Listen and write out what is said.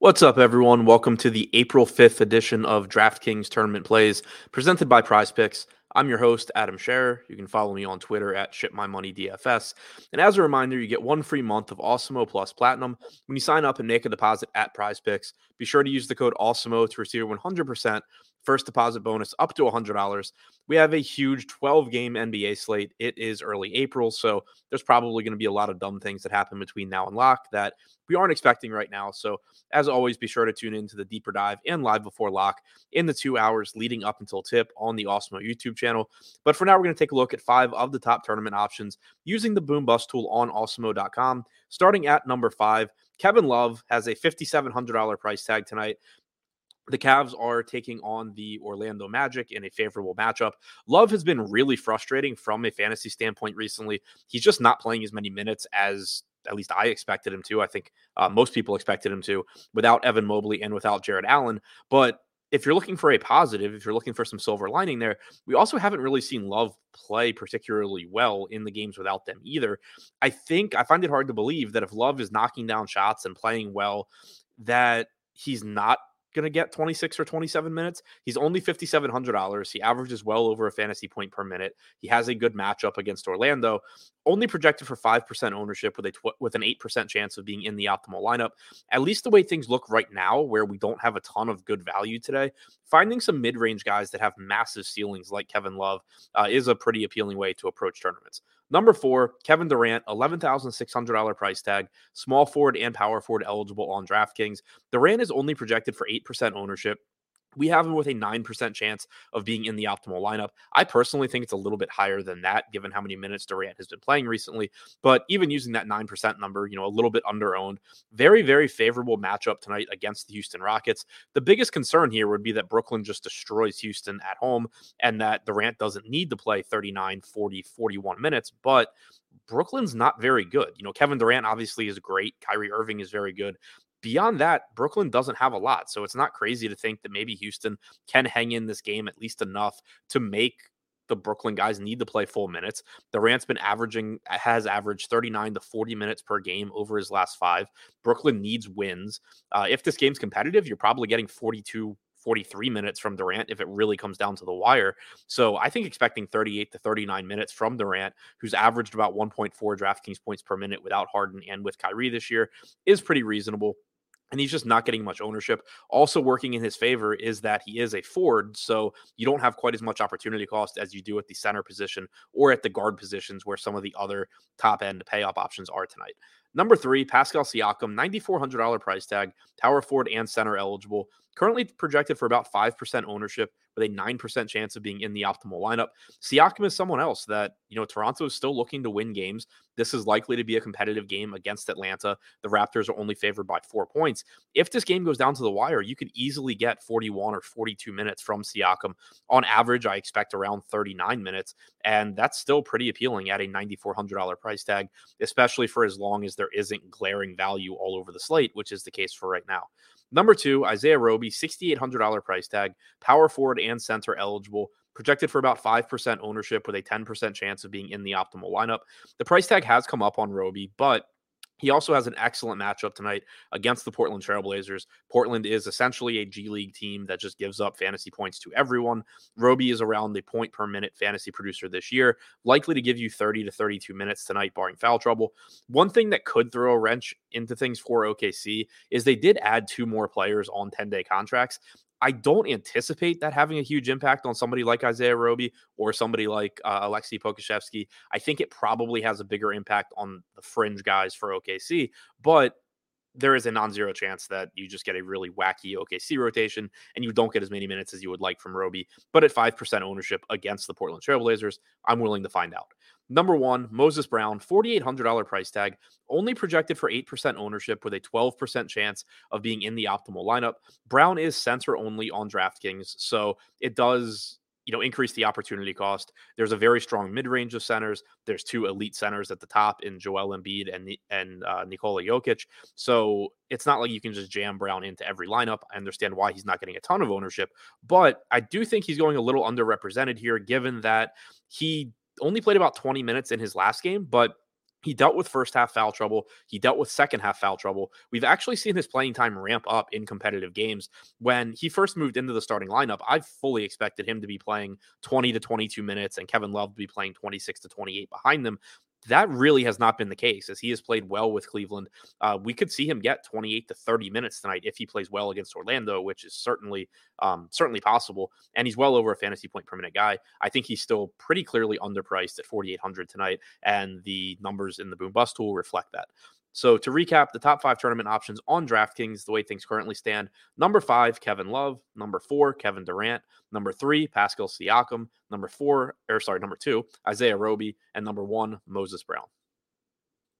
What's up, everyone? Welcome to the April 5th edition of DraftKings Tournament Plays presented by Prize Picks. I'm your host, Adam Scherer. You can follow me on Twitter at ShipMyMoneyDFS. And as a reminder, you get one free month of Awesemo Plus Platinum when you sign up and make a deposit at Prize Picks. Be sure to use the code Awesemo to receive 100% first deposit bonus up to $100. We have a huge 12 game NBA slate. It is early April, so there's probably going to be a lot of dumb things that happen between now and lock that we aren't expecting right now. So, as always, be sure to tune into the deeper dive and live before lock in the two hours leading up until tip on the Awesemo YouTube channel. But for now, we're going to take a look at five of the top tournament options using the Boom Bust tool on Awesemo.com. Starting at number five, Kevin Love has a $5,700 price tag tonight. The Cavs are taking on the Orlando Magic in a favorable matchup. Love has been really frustrating from a fantasy standpoint recently. He's just not playing as many minutes as at least I expected him to. I think uh, most people expected him to without Evan Mobley and without Jarrett Allen. But if you're looking for a positive, if you're looking for some silver lining there, we also haven't really seen Love play particularly well in the games without them either. I think I find it hard to believe that if Love is knocking down shots and playing well, that he's not going to get 26 or 27 minutes. He's only $5,700. He averages well over a fantasy point per minute. He has a good matchup against Orlando. Only projected for 5% ownership with a tw- with an 8% chance of being in the optimal lineup. At least the way things look right now where we don't have a ton of good value today, finding some mid-range guys that have massive ceilings like Kevin Love uh, is a pretty appealing way to approach tournaments. Number four, Kevin Durant, $11,600 price tag, small forward and power forward eligible on DraftKings. Durant is only projected for 8% ownership we have him with a 9% chance of being in the optimal lineup. I personally think it's a little bit higher than that, given how many minutes Durant has been playing recently. But even using that 9% number, you know, a little bit under owned, very, very favorable matchup tonight against the Houston Rockets. The biggest concern here would be that Brooklyn just destroys Houston at home and that Durant doesn't need to play 39, 40, 41 minutes. But Brooklyn's not very good. You know, Kevin Durant obviously is great. Kyrie Irving is very good beyond that, Brooklyn doesn't have a lot. So it's not crazy to think that maybe Houston can hang in this game at least enough to make the Brooklyn guys need to play full minutes. Durant's been averaging, has averaged 39 to 40 minutes per game over his last five. Brooklyn needs wins. Uh, if this game's competitive, you're probably getting 42 43 minutes from Durant if it really comes down to the wire. So I think expecting 38 to 39 minutes from Durant, who's averaged about 1.4 DraftKings points per minute without Harden and with Kyrie this year, is pretty reasonable and he's just not getting much ownership. Also, working in his favor is that he is a forward, so you don't have quite as much opportunity cost as you do at the center position or at the guard positions where some of the other top end pay up options are tonight. Number three, Pascal Siakam, $9,400 price tag, power forward and center eligible. Currently projected for about 5% ownership with a 9% chance of being in the optimal lineup. Siakam is someone else that, you know, Toronto is still looking to win games. This is likely to be a competitive game against Atlanta. The Raptors are only favored by four points. If this game goes down to the wire, you could easily get 41 or 42 minutes from Siakam. On average, I expect around 39 minutes, and that's still pretty appealing at a $9,400 price tag, especially for as long as there isn't glaring value all over the slate, which is the case for right now. Number two, Isaiah Roby, $6,800 price tag, power forward and center eligible, projected for about 5% ownership with a 10% chance of being in the optimal lineup. The price tag has come up on Roby, but he also has an excellent matchup tonight against the Portland Trailblazers. Portland is essentially a G League team that just gives up fantasy points to everyone. Roby is around the point per minute fantasy producer this year, likely to give you 30 to 32 minutes tonight, barring foul trouble. One thing that could throw a wrench into things for OKC is they did add two more players on 10 day contracts. I don't anticipate that having a huge impact on somebody like Isaiah Roby or somebody like uh, Alexei Pokusevski. I think it probably has a bigger impact on the fringe guys for OKC, but there is a non-zero chance that you just get a really wacky OKC rotation and you don't get as many minutes as you would like from Roby. But at 5% ownership against the Portland Trailblazers, I'm willing to find out. Number one, Moses Brown, $4,800 price tag, only projected for 8% ownership with a 12% chance of being in the optimal lineup. Brown is center only on DraftKings, so it does you know increase the opportunity cost. There's a very strong mid range of centers. There's two elite centers at the top in Joel Embiid and and uh, Nikola Jokic. So it's not like you can just jam Brown into every lineup. I understand why he's not getting a ton of ownership, but I do think he's going a little underrepresented here, given that he only played about 20 minutes in his last game, but He dealt with first half foul trouble. He dealt with second half foul trouble. We've actually seen his playing time ramp up in competitive games. When he first moved into the starting lineup, I fully expected him to be playing 20 to 22 minutes and Kevin Love to be playing 26 to 28 behind them that really has not been the case as he has played well with Cleveland. Uh, we could see him get 28 to 30 minutes tonight if he plays well against Orlando, which is certainly um, certainly possible. And he's well over a fantasy point per minute guy. I think he's still pretty clearly underpriced at 4,800 tonight, and the numbers in the boom bust tool reflect that. So to recap, the top five tournament options on DraftKings, the way things currently stand: number five, Kevin Love; number four, Kevin Durant; number three, Pascal Siakam; number four, or sorry, number two, Isaiah Roby; and number one, Moses Brown.